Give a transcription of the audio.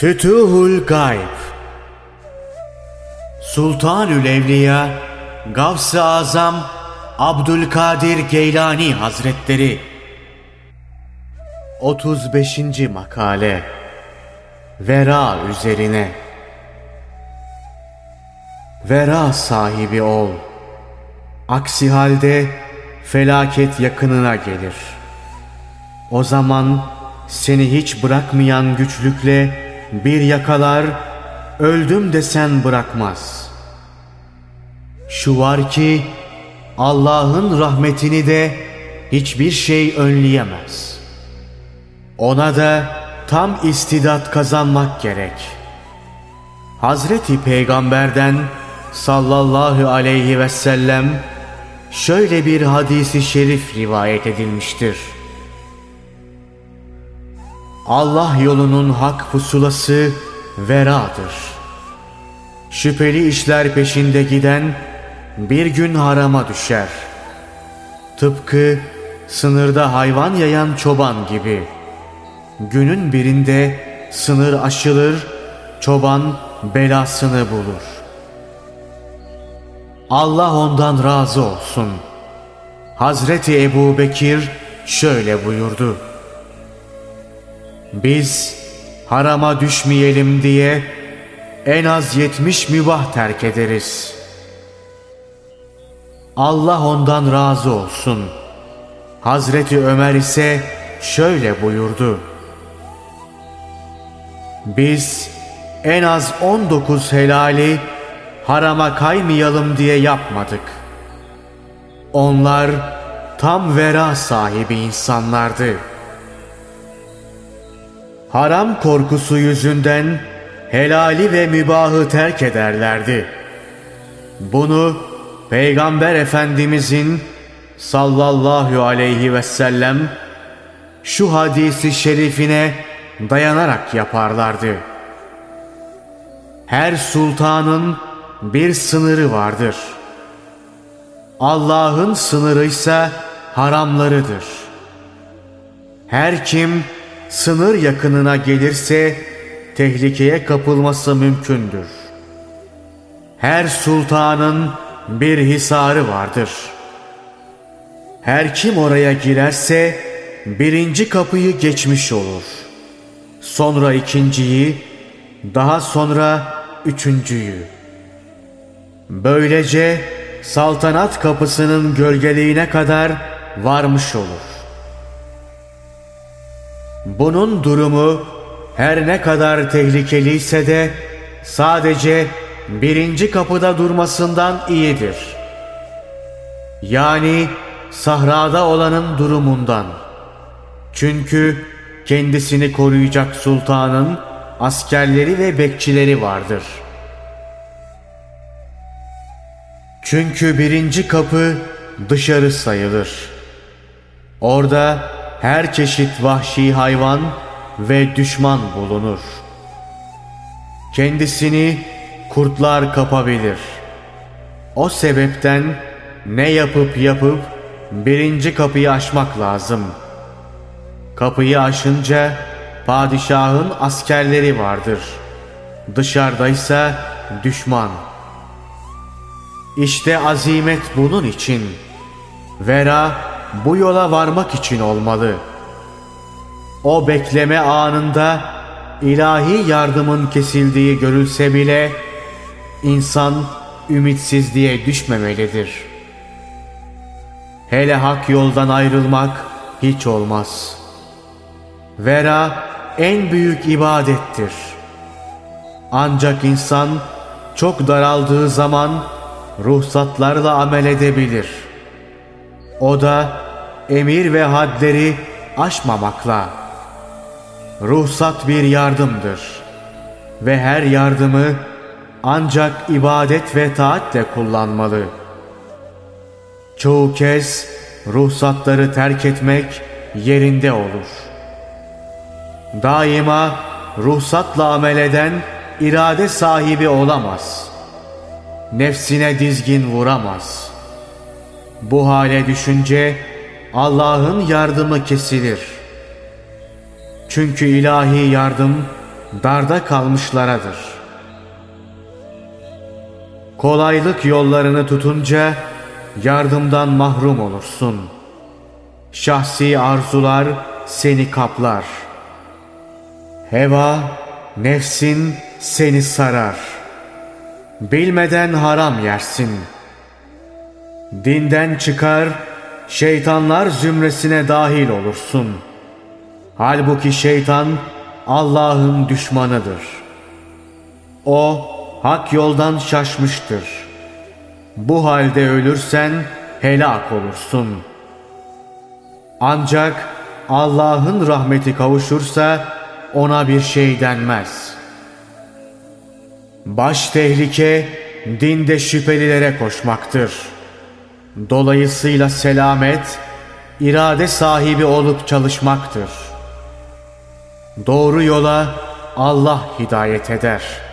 Fütuhul Gayb Sultanül Evliya Gavs-ı Azam Abdülkadir Geylani Hazretleri 35. Makale Vera üzerine Vera sahibi ol. Aksi halde felaket yakınına gelir. O zaman seni hiç bırakmayan güçlükle bir yakalar, öldüm desen bırakmaz. Şu var ki Allah'ın rahmetini de hiçbir şey önleyemez. Ona da tam istidat kazanmak gerek. Hazreti Peygamber'den sallallahu aleyhi ve sellem şöyle bir hadisi şerif rivayet edilmiştir. Allah yolunun hak pusulası veradır. Şüpheli işler peşinde giden bir gün harama düşer. Tıpkı sınırda hayvan yayan çoban gibi. Günün birinde sınır aşılır, çoban belasını bulur. Allah ondan razı olsun. Hazreti Ebu Bekir şöyle buyurdu. Biz harama düşmeyelim diye en az yetmiş mübah terk ederiz. Allah ondan razı olsun. Hazreti Ömer ise şöyle buyurdu. Biz en az 19 helali harama kaymayalım diye yapmadık. Onlar tam vera sahibi insanlardı. Haram korkusu yüzünden helali ve mübahı terk ederlerdi. Bunu Peygamber Efendimizin sallallahu aleyhi ve sellem şu hadisi şerifine dayanarak yaparlardı. Her sultanın bir sınırı vardır. Allah'ın sınırı ise haramlarıdır. Her kim sınır yakınına gelirse tehlikeye kapılması mümkündür. Her sultanın bir hisarı vardır. Her kim oraya girerse birinci kapıyı geçmiş olur. Sonra ikinciyi, daha sonra üçüncüyü. Böylece saltanat kapısının gölgeliğine kadar varmış olur. Bunun durumu her ne kadar tehlikeliyse de sadece birinci kapıda durmasından iyidir. Yani sahrada olanın durumundan. Çünkü kendisini koruyacak sultanın askerleri ve bekçileri vardır. Çünkü birinci kapı dışarı sayılır. Orada her çeşit vahşi hayvan ve düşman bulunur. Kendisini kurtlar kapabilir. O sebepten ne yapıp yapıp birinci kapıyı aşmak lazım. Kapıyı aşınca padişahın askerleri vardır. Dışarıdaysa düşman. İşte azimet bunun için. Vera bu yola varmak için olmalı. O bekleme anında ilahi yardımın kesildiği görülse bile insan ümitsizliğe düşmemelidir. Hele hak yoldan ayrılmak hiç olmaz. Vera en büyük ibadettir. Ancak insan çok daraldığı zaman ruhsatlarla amel edebilir. O da emir ve hadleri aşmamakla. Ruhsat bir yardımdır ve her yardımı ancak ibadet ve taatle kullanmalı. Çoğu kez ruhsatları terk etmek yerinde olur. Daima ruhsatla amel eden irade sahibi olamaz. Nefsine dizgin vuramaz. Bu hale düşünce Allah'ın yardımı kesilir. Çünkü ilahi yardım darda kalmışlaradır. Kolaylık yollarını tutunca yardımdan mahrum olursun. Şahsi arzular seni kaplar. Heva, nefsin seni sarar. Bilmeden haram yersin. Dinden çıkar, şeytanlar zümresine dahil olursun. Halbuki şeytan Allah'ın düşmanıdır. O hak yoldan şaşmıştır. Bu halde ölürsen helak olursun. Ancak Allah'ın rahmeti kavuşursa ona bir şey denmez. Baş tehlike dinde şüphelilere koşmaktır. Dolayısıyla selamet irade sahibi olup çalışmaktır. Doğru yola Allah hidayet eder.''